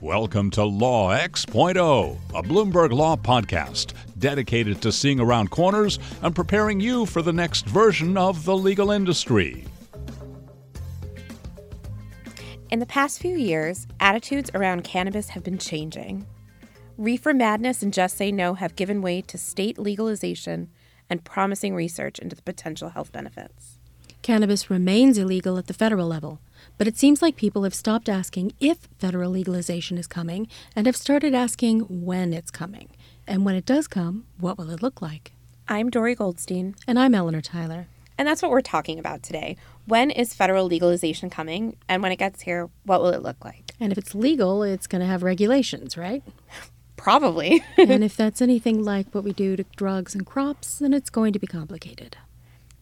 Welcome to Law X.0, a Bloomberg Law podcast dedicated to seeing around corners and preparing you for the next version of the legal industry. In the past few years, attitudes around cannabis have been changing. Reefer madness and just say no have given way to state legalization and promising research into the potential health benefits. Cannabis remains illegal at the federal level, but it seems like people have stopped asking if federal legalization is coming and have started asking when it's coming. And when it does come, what will it look like? I'm Dori Goldstein. And I'm Eleanor Tyler. And that's what we're talking about today. When is federal legalization coming? And when it gets here, what will it look like? And if it's legal, it's going to have regulations, right? Probably. and if that's anything like what we do to drugs and crops, then it's going to be complicated.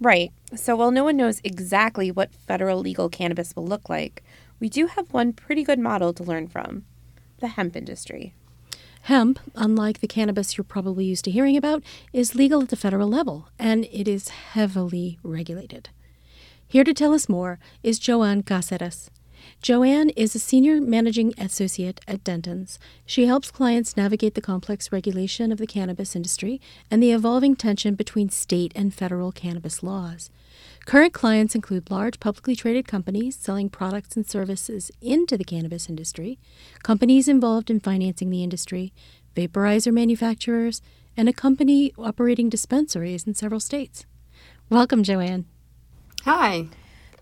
Right. So while no one knows exactly what federal legal cannabis will look like, we do have one pretty good model to learn from the hemp industry. Hemp, unlike the cannabis you're probably used to hearing about, is legal at the federal level, and it is heavily regulated. Here to tell us more is Joanne Caceres. Joanne is a senior managing associate at Dentons. She helps clients navigate the complex regulation of the cannabis industry and the evolving tension between state and federal cannabis laws. Current clients include large publicly traded companies selling products and services into the cannabis industry, companies involved in financing the industry, vaporizer manufacturers, and a company operating dispensaries in several states. Welcome, Joanne. Hi.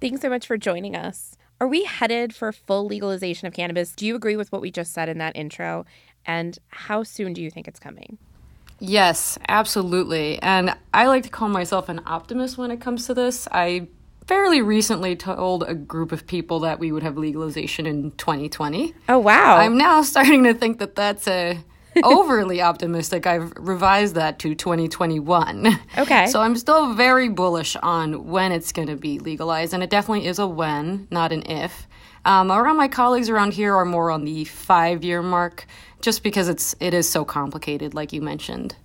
Thanks so much for joining us. Are we headed for full legalization of cannabis? Do you agree with what we just said in that intro? And how soon do you think it's coming? Yes, absolutely. And I like to call myself an optimist when it comes to this. I fairly recently told a group of people that we would have legalization in 2020. Oh, wow. I'm now starting to think that that's a overly optimistic. I've revised that to 2021. Okay. So I'm still very bullish on when it's going to be legalized, and it definitely is a when, not an if. Um, around my colleagues around here are more on the five year mark, just because it's it is so complicated, like you mentioned.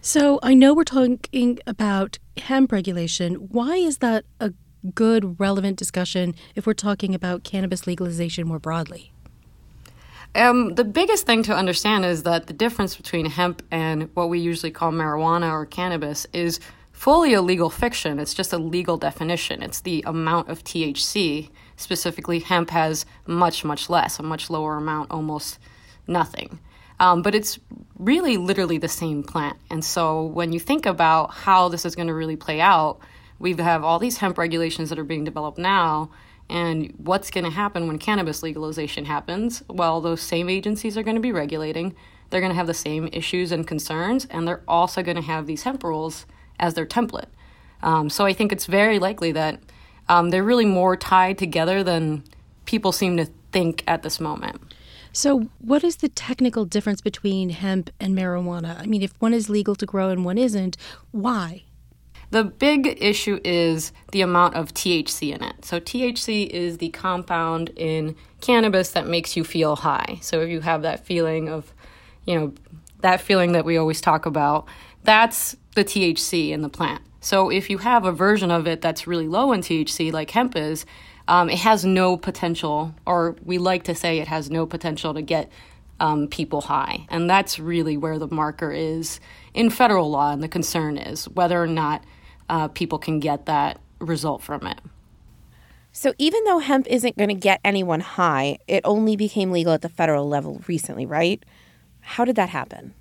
So I know we're talking about hemp regulation. Why is that a good, relevant discussion if we're talking about cannabis legalization more broadly? Um, the biggest thing to understand is that the difference between hemp and what we usually call marijuana or cannabis is fully a legal fiction. It's just a legal definition. It's the amount of THC. Specifically, hemp has much, much less, a much lower amount, almost nothing. Um, but it's really literally the same plant. And so when you think about how this is going to really play out, we have all these hemp regulations that are being developed now and what's going to happen when cannabis legalization happens? Well, those same agencies are going to be regulating. They're going to have the same issues and concerns, and they're also going to have these hemp rules as their template. Um, so I think it's very likely that um, they're really more tied together than people seem to think at this moment. So, what is the technical difference between hemp and marijuana? I mean, if one is legal to grow and one isn't, why? The big issue is the amount of THC in it. So, THC is the compound in cannabis that makes you feel high. So, if you have that feeling of, you know, that feeling that we always talk about, that's the THC in the plant. So, if you have a version of it that's really low in THC, like hemp is, um, it has no potential, or we like to say it has no potential to get um, people high. And that's really where the marker is in federal law, and the concern is whether or not uh, people can get that result from it. So, even though hemp isn't going to get anyone high, it only became legal at the federal level recently, right? How did that happen?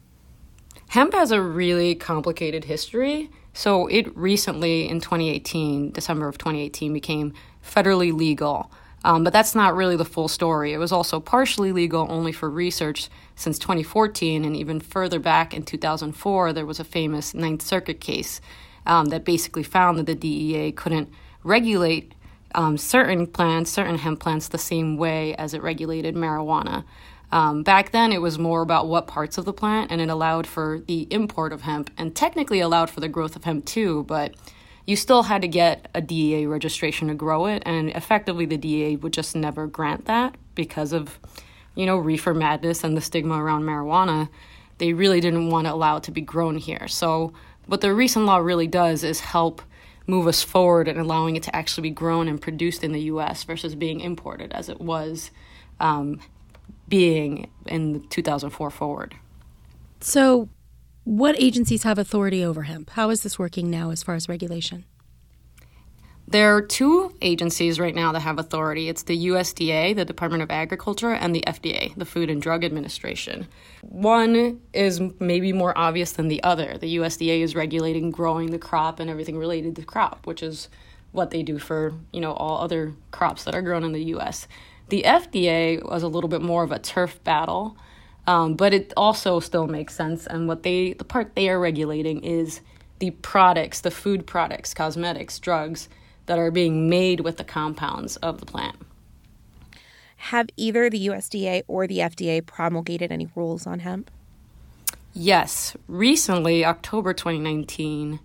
Hemp has a really complicated history. So, it recently, in 2018, December of 2018, became federally legal. Um, but that's not really the full story. It was also partially legal only for research since 2014, and even further back in 2004, there was a famous Ninth Circuit case um, that basically found that the DEA couldn't regulate um, certain plants, certain hemp plants, the same way as it regulated marijuana. Um, back then, it was more about what parts of the plant, and it allowed for the import of hemp, and technically allowed for the growth of hemp too, but you still had to get a DEA registration to grow it, and effectively the DEA would just never grant that because of, you know, reefer madness and the stigma around marijuana. They really didn't want to allow it to be grown here. So what the recent law really does is help move us forward in allowing it to actually be grown and produced in the U.S. versus being imported as it was um, being in 2004 forward. So, what agencies have authority over hemp? How is this working now as far as regulation? There are two agencies right now that have authority. It's the USDA, the Department of Agriculture, and the FDA, the Food and Drug Administration. One is maybe more obvious than the other. The USDA is regulating growing the crop and everything related to crop, which is what they do for, you know, all other crops that are grown in the US. The FDA was a little bit more of a turf battle, um, but it also still makes sense. And what they, the part they are regulating is the products, the food products, cosmetics, drugs that are being made with the compounds of the plant. Have either the USDA or the FDA promulgated any rules on hemp? Yes. Recently, October 2019,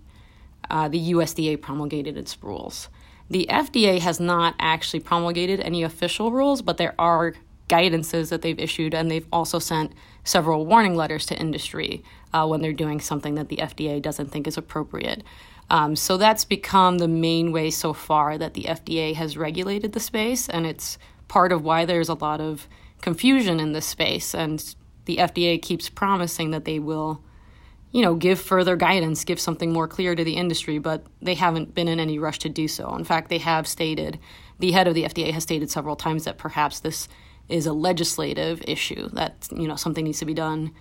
uh, the USDA promulgated its rules. The FDA has not actually promulgated any official rules, but there are guidances that they've issued, and they've also sent several warning letters to industry uh, when they're doing something that the FDA doesn't think is appropriate. Um, so that's become the main way so far that the FDA has regulated the space, and it's part of why there's a lot of confusion in this space. And the FDA keeps promising that they will, you know, give further guidance, give something more clear to the industry, but they haven't been in any rush to do so. In fact, they have stated, the head of the FDA has stated several times that perhaps this is a legislative issue, that, you know, something needs to be done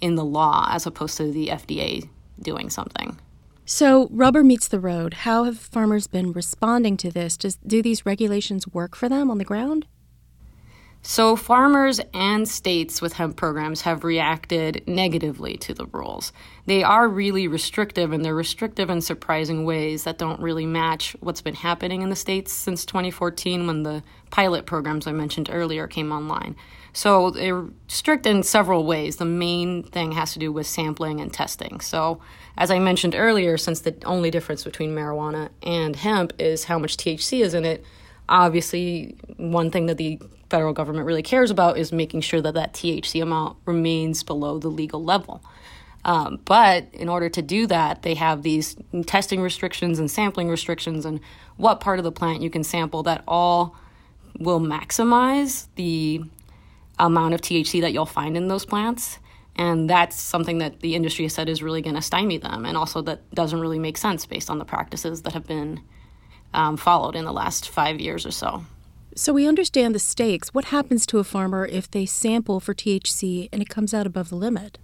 in the law as opposed to the FDA doing something. So, rubber meets the road. How have farmers been responding to this? Does, do these regulations work for them on the ground? So, farmers and states with hemp programs have reacted negatively to the rules. They are really restrictive, and they're restrictive in surprising ways that don't really match what's been happening in the states since 2014 when the pilot programs I mentioned earlier came online. So, they're strict in several ways. The main thing has to do with sampling and testing. So, as I mentioned earlier, since the only difference between marijuana and hemp is how much THC is in it, obviously, one thing that the federal government really cares about is making sure that that THC amount remains below the legal level. Um, but in order to do that, they have these testing restrictions and sampling restrictions and what part of the plant you can sample that all will maximize the amount of THC that you'll find in those plants. And that's something that the industry has said is really going to stymie them, and also that doesn't really make sense based on the practices that have been um, followed in the last five years or so. So we understand the stakes. What happens to a farmer if they sample for THC and it comes out above the limit?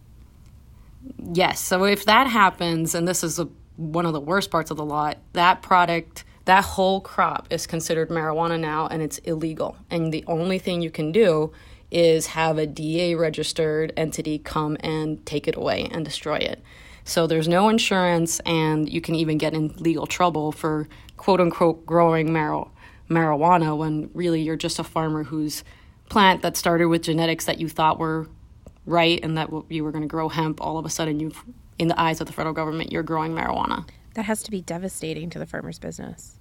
Yes. So if that happens, and this is a, one of the worst parts of the law, that product, that whole crop is considered marijuana now and it's illegal. And the only thing you can do is have a DEA registered entity come and take it away and destroy it. So there's no insurance, and you can even get in legal trouble for quote unquote growing mar- marijuana when really you're just a farmer whose plant that started with genetics that you thought were right and that you were going to grow hemp. All of a sudden, you've, in the eyes of the federal government, you're growing marijuana. That has to be devastating to the farmer's business.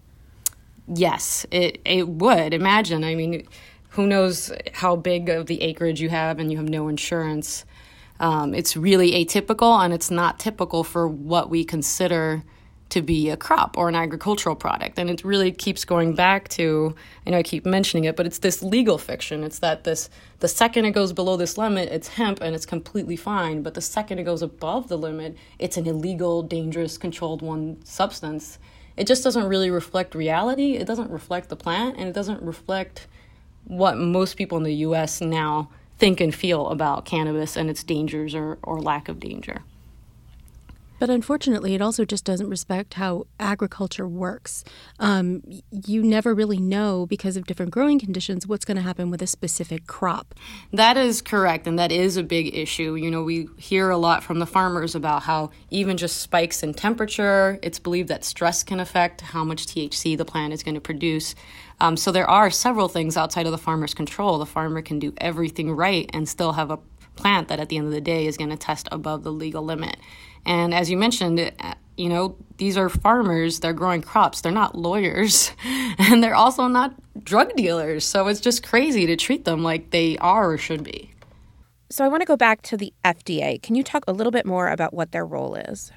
Yes, it, it would. Imagine, I mean, who knows how big of the acreage you have and you have no insurance. Um, it's really atypical and it's not typical for what we consider to be a crop or an agricultural product. And it really keeps going back to, I know I keep mentioning it, but it's this legal fiction. It's that this the second it goes below this limit, it's hemp and it's completely fine. But the second it goes above the limit, it's an illegal, dangerous, controlled one substance. It just doesn't really reflect reality. It doesn't reflect the plant and it doesn't reflect what most people in the US now think and feel about cannabis and its dangers or, or lack of danger. But unfortunately, it also just doesn't respect how agriculture works. Um, you never really know, because of different growing conditions, what's going to happen with a specific crop. That is correct, and that is a big issue. You know, we hear a lot from the farmers about how even just spikes in temperature, it's believed that stress can affect how much THC the plant is going to produce. Um, so there are several things outside of the farmer's control. The farmer can do everything right and still have a plant that at the end of the day is going to test above the legal limit. And as you mentioned, uh, you know, these are farmers, they're growing crops, they're not lawyers, and they're also not drug dealers. So it's just crazy to treat them like they are or should be. So I want to go back to the FDA. Can you talk a little bit more about what their role is?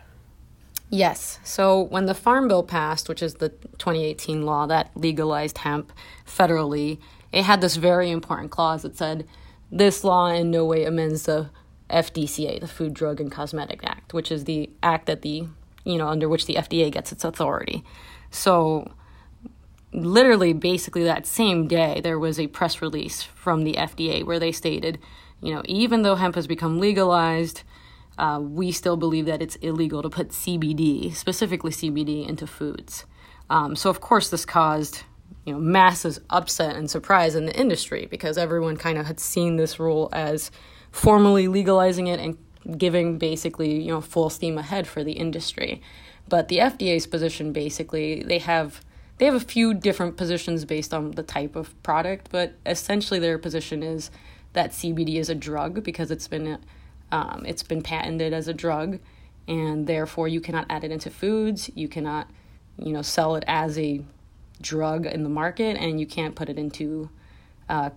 Yes. So when the Farm Bill passed, which is the 2018 law that legalized hemp federally, it had this very important clause that said this law in no way amends the FDCA, the Food, Drug, and Cosmetic Act, which is the act that the you know under which the FDA gets its authority. So literally basically that same day there was a press release from the FDA where they stated, you know, even though hemp has become legalized, uh, we still believe that it's illegal to put CBD, specifically CBD, into foods. Um, so of course this caused you know massive upset and surprise in the industry because everyone kind of had seen this rule as formally legalizing it and giving basically you know full steam ahead for the industry. But the FDA's position basically they have they have a few different positions based on the type of product, but essentially their position is that CBD is a drug because it's been um, it's been patented as a drug, and therefore you cannot add it into foods. You cannot, you know, sell it as a drug in the market, and you can't put it into. Uh,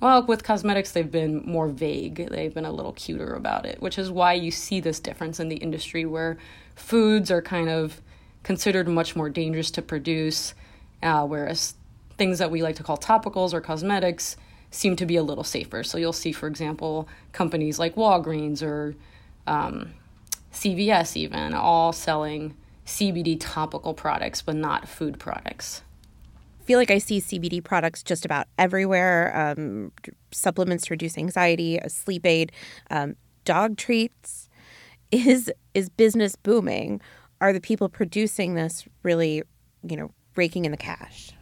well, with cosmetics, they've been more vague. They've been a little cuter about it, which is why you see this difference in the industry where foods are kind of considered much more dangerous to produce, uh, whereas things that we like to call topicals or cosmetics seem to be a little safer. So you'll see, for example, companies like Walgreens or um, CVS, even, all selling CBD topical products, but not food products. Feel like I see CBD products just about everywhere um, supplements to reduce anxiety, a sleep aid, um, dog treats. Is, is business booming? Are the people producing this really, you know, raking in the cash?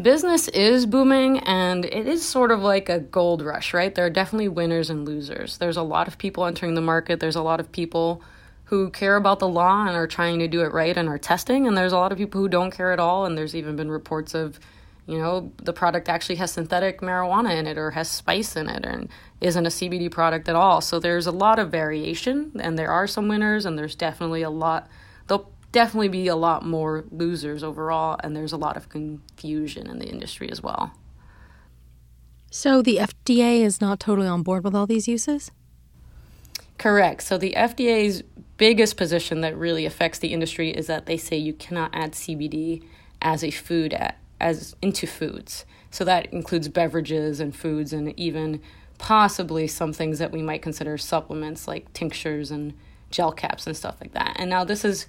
business is booming and it is sort of like a gold rush, right? There are definitely winners and losers. There's a lot of people entering the market, there's a lot of people who care about the law and are trying to do it right and are testing, and there's a lot of people who don't care at all. And there's even been reports of, you know, the product actually has synthetic marijuana in it or has spice in it and isn't a CBD product at all. So there's a lot of variation, and there are some winners, and there's definitely a lot. There'll definitely be a lot more losers overall, and there's a lot of confusion in the industry as well. So the FDA is not totally on board with all these uses? Correct. So the FDA's biggest position that really affects the industry is that they say you cannot add CBD as a food as into foods. So that includes beverages and foods and even possibly some things that we might consider supplements like tinctures and gel caps and stuff like that. And now this is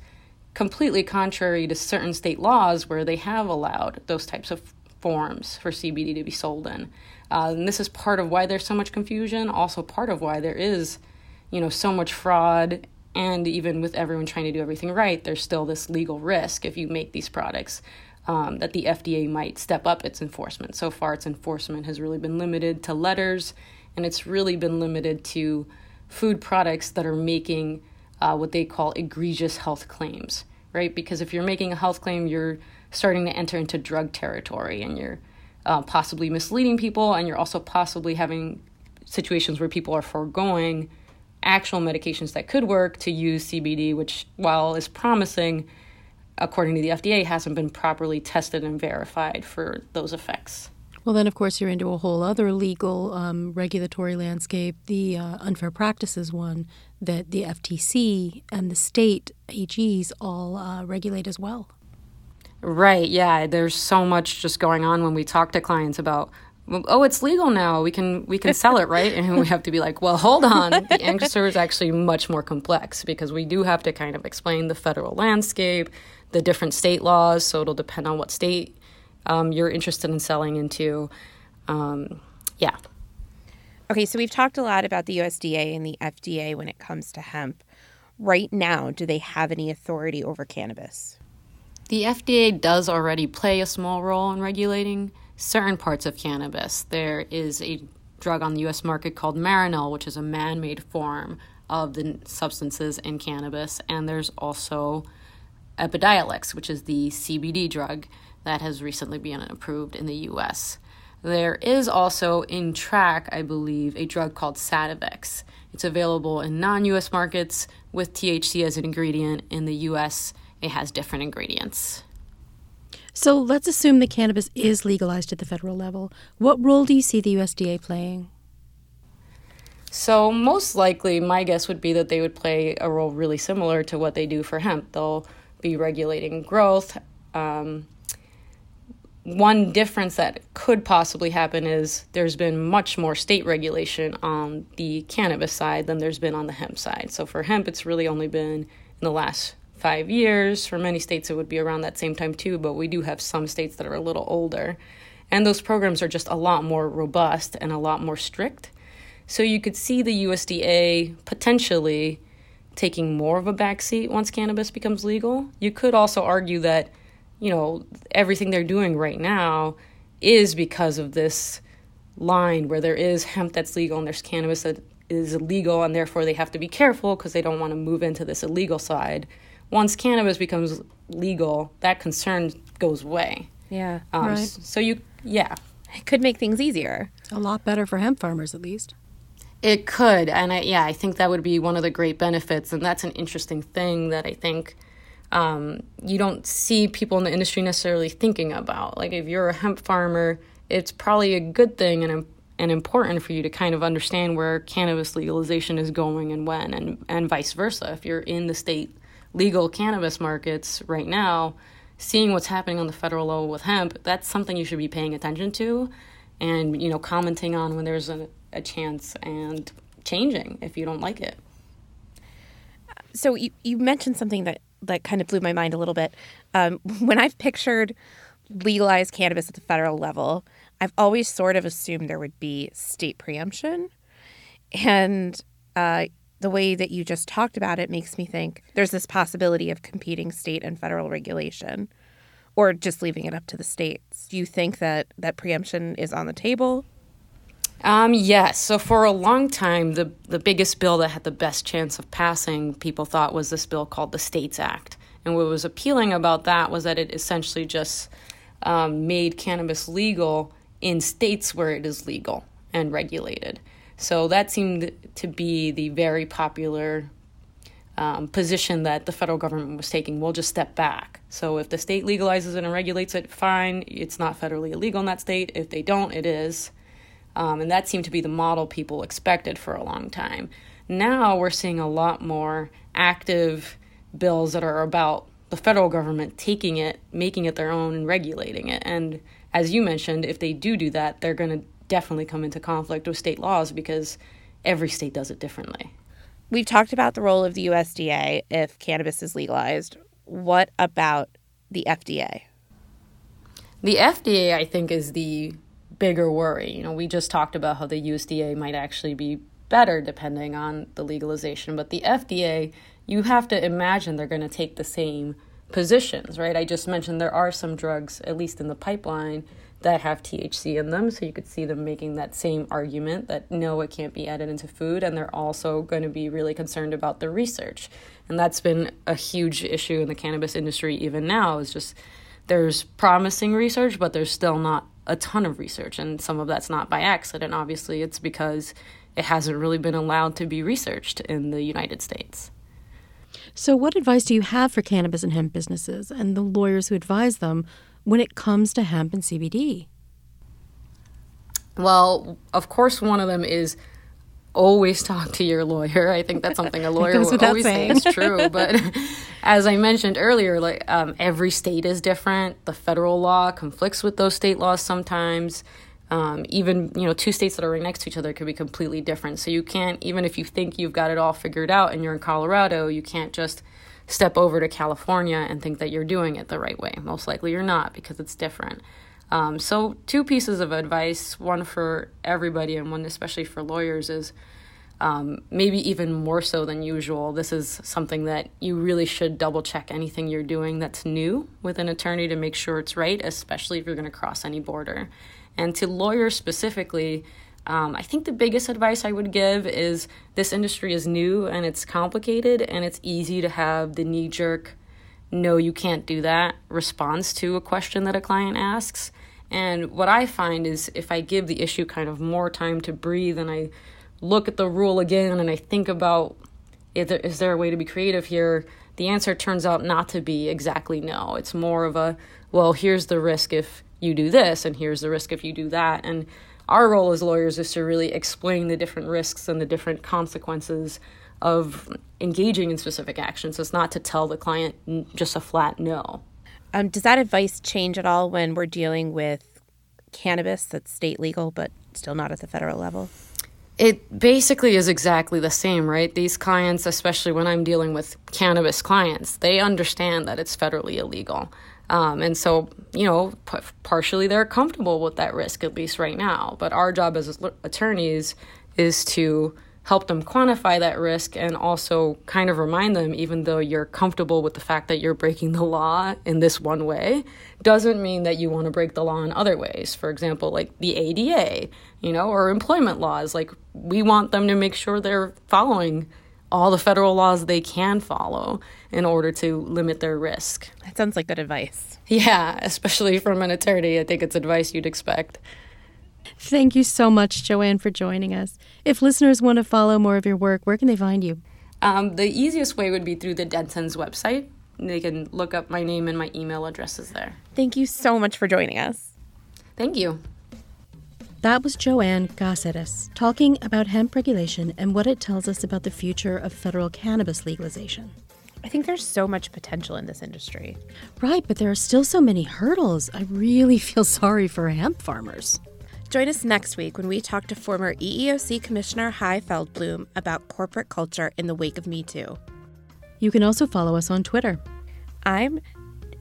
completely contrary to certain state laws where they have allowed those types of forms for CBD to be sold in. Uh, and this is part of why there's so much confusion, also part of why there is, you know, so much fraud. And even with everyone trying to do everything right, there's still this legal risk if you make these products um, that the FDA might step up its enforcement. So far, its enforcement has really been limited to letters, and it's really been limited to food products that are making uh, what they call egregious health claims, right? Because if you're making a health claim, you're starting to enter into drug territory and you're uh, possibly misleading people, and you're also possibly having situations where people are foregoing actual medications that could work to use CBD, which, while is promising, according to the FDA, hasn't been properly tested and verified for those effects. Well, then, of course, you're into a whole other legal um, regulatory landscape, the uh, unfair practices one that the FTC and the state AGs all uh, regulate as well. Right, yeah. There's so much just going on when we talk to clients about oh it's legal now we can we can sell it right and we have to be like well hold on the answer is actually much more complex because we do have to kind of explain the federal landscape the different state laws so it'll depend on what state um, you're interested in selling into. Um, yeah. Okay, so we've talked a lot about the USDA and the FDA when it comes to hemp. Right now, do they have any authority over cannabis? The FDA does already play a small role in regulating certain parts of cannabis. There is a drug on the US market called Marinol, which is a man made form of the substances in cannabis. And there's also Epidiolex, which is the CBD drug that has recently been approved in the US. There is also in track, I believe, a drug called Sativex. It's available in non US markets with THC as an ingredient. In the US, it has different ingredients. So let's assume that cannabis is legalized at the federal level. What role do you see the USDA playing? So, most likely, my guess would be that they would play a role really similar to what they do for hemp. They'll be regulating growth, um, one difference that could possibly happen is there's been much more state regulation on the cannabis side than there's been on the hemp side. So for hemp, it's really only been in the last five years. For many states, it would be around that same time too, but we do have some states that are a little older. And those programs are just a lot more robust and a lot more strict. So you could see the USDA potentially taking more of a backseat once cannabis becomes legal. You could also argue that you know, everything they're doing right now is because of this line where there is hemp that's legal and there's cannabis that is illegal, and therefore they have to be careful because they don't want to move into this illegal side. Once cannabis becomes legal, that concern goes away. Yeah. Um, right. So you, yeah. It could make things easier. A lot better for hemp farmers, at least. It could. And I, yeah, I think that would be one of the great benefits. And that's an interesting thing that I think um, you don't see people in the industry necessarily thinking about. Like if you're a hemp farmer, it's probably a good thing and and important for you to kind of understand where cannabis legalization is going and when, and and vice versa. If you're in the state legal cannabis markets right now, seeing what's happening on the federal level with hemp, that's something you should be paying attention to, and you know commenting on when there's a, a chance and changing if you don't like it. So you, you mentioned something that that kind of blew my mind a little bit. Um, when I've pictured legalized cannabis at the federal level, I've always sort of assumed there would be state preemption. And uh, the way that you just talked about it makes me think there's this possibility of competing state and federal regulation or just leaving it up to the states. Do you think that that preemption is on the table? Um, yes. So for a long time, the the biggest bill that had the best chance of passing, people thought was this bill called the States Act. And what was appealing about that was that it essentially just um, made cannabis legal in states where it is legal and regulated. So that seemed to be the very popular um, position that the federal government was taking. We'll just step back. So if the state legalizes it and regulates it, fine. It's not federally illegal in that state. If they don't, it is. Um, and that seemed to be the model people expected for a long time. Now we're seeing a lot more active bills that are about the federal government taking it, making it their own, and regulating it. And as you mentioned, if they do do that, they're going to definitely come into conflict with state laws because every state does it differently. We've talked about the role of the USDA if cannabis is legalized. What about the FDA? The FDA, I think, is the bigger worry. You know, we just talked about how the USDA might actually be better depending on the legalization, but the FDA, you have to imagine they're going to take the same positions, right? I just mentioned there are some drugs, at least in the pipeline, that have THC in them, so you could see them making that same argument that no, it can't be added into food, and they're also going to be really concerned about the research. And that's been a huge issue in the cannabis industry even now, is just there's promising research, but there's still not a ton of research, and some of that's not by accident. Obviously, it's because it hasn't really been allowed to be researched in the United States. So, what advice do you have for cannabis and hemp businesses and the lawyers who advise them when it comes to hemp and CBD? Well, of course, one of them is always talk to your lawyer. I think that's something a lawyer will always saying. say is true. But as I mentioned earlier, like um, every state is different. The federal law conflicts with those state laws sometimes. Um, even you know two states that are right next to each other could be completely different. So you can't even if you think you've got it all figured out and you're in Colorado, you can't just step over to California and think that you're doing it the right way. Most likely you're not because it's different. Um, so, two pieces of advice one for everybody, and one especially for lawyers is um, maybe even more so than usual. This is something that you really should double check anything you're doing that's new with an attorney to make sure it's right, especially if you're going to cross any border. And to lawyers specifically, um, I think the biggest advice I would give is this industry is new and it's complicated, and it's easy to have the knee jerk no, you can't do that response to a question that a client asks. And what I find is if I give the issue kind of more time to breathe and I look at the rule again and I think about is there, is there a way to be creative here, the answer turns out not to be exactly no. It's more of a, well, here's the risk if you do this, and here's the risk if you do that. And our role as lawyers is to really explain the different risks and the different consequences of engaging in specific actions. So it's not to tell the client just a flat no. Um, does that advice change at all when we're dealing with cannabis that's state legal but still not at the federal level? It basically is exactly the same, right? These clients, especially when I'm dealing with cannabis clients, they understand that it's federally illegal. Um, and so, you know, p- partially they're comfortable with that risk, at least right now. But our job as attorneys is to help them quantify that risk and also kind of remind them, even though you're comfortable with the fact that you're breaking the law in this one way, doesn't mean that you want to break the law in other ways. For example, like the ADA, you know, or employment laws. Like, we want them to make sure they're following all the federal laws they can follow in order to limit their risk. That sounds like good advice. Yeah, especially from an attorney. I think it's advice you'd expect. Thank you so much, Joanne, for joining us. If listeners want to follow more of your work, where can they find you? Um, the easiest way would be through the Dentons website. They can look up my name and my email addresses there. Thank you so much for joining us. Thank you. That was Joanne Caceres talking about hemp regulation and what it tells us about the future of federal cannabis legalization. I think there's so much potential in this industry. Right, but there are still so many hurdles. I really feel sorry for hemp farmers. Join us next week when we talk to former EEOC Commissioner Chai Feldblum about corporate culture in the wake of Me Too. You can also follow us on Twitter. I'm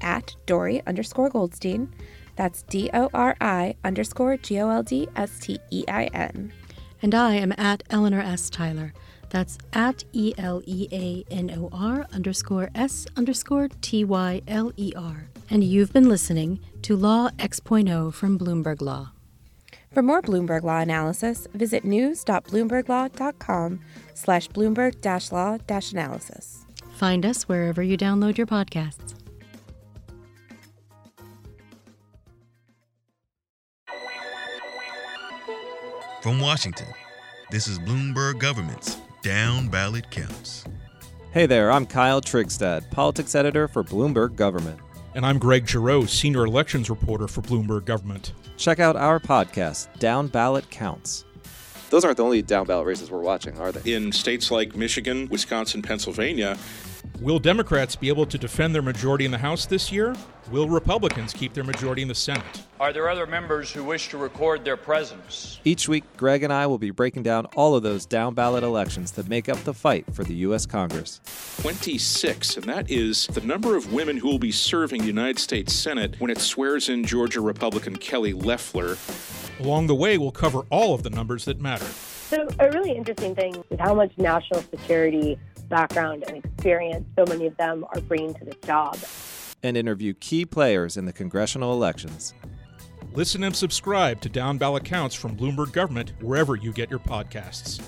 at Dori underscore Goldstein. That's D O R I underscore G O L D S T E I N. And I am at Eleanor S. Tyler. That's at E L E A N O R underscore S underscore T Y L E R. And you've been listening to Law X.0 from Bloomberg Law. For more Bloomberg Law analysis, visit news.bloomberglaw.com slash bloomberg law analysis. Find us wherever you download your podcasts. From Washington, this is Bloomberg Government's Down Ballot Counts. Hey there, I'm Kyle Trygstad, politics editor for Bloomberg Government. And I'm Greg Giroux, senior elections reporter for Bloomberg Government. Check out our podcast, Down Ballot Counts. Those aren't the only down ballot races we're watching, are they? In states like Michigan, Wisconsin, Pennsylvania, Will Democrats be able to defend their majority in the House this year? Will Republicans keep their majority in the Senate? Are there other members who wish to record their presence? Each week, Greg and I will be breaking down all of those down ballot elections that make up the fight for the U.S. Congress. 26, and that is the number of women who will be serving the United States Senate when it swears in Georgia Republican Kelly Loeffler. Along the way, we'll cover all of the numbers that matter. So, a really interesting thing is how much national security background and experience so many of them are bringing to this job. And interview key players in the congressional elections. Listen and subscribe to Down Ballot Counts from Bloomberg Government wherever you get your podcasts.